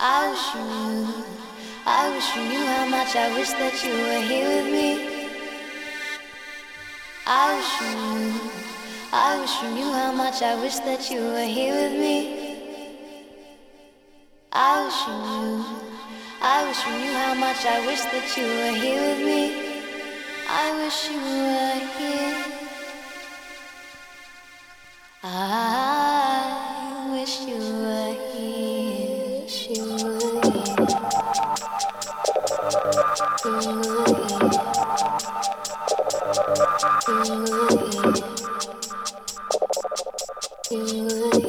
I wish you knew, I wish you knew how much I wish that you were here with me. I wish you knew, I wish you knew how much I wish that you were here with me. I wish you knew, I wish you knew how much I wish that you were here with me. I wish you were here. I wish you were Ooh. Ooh. Ooh.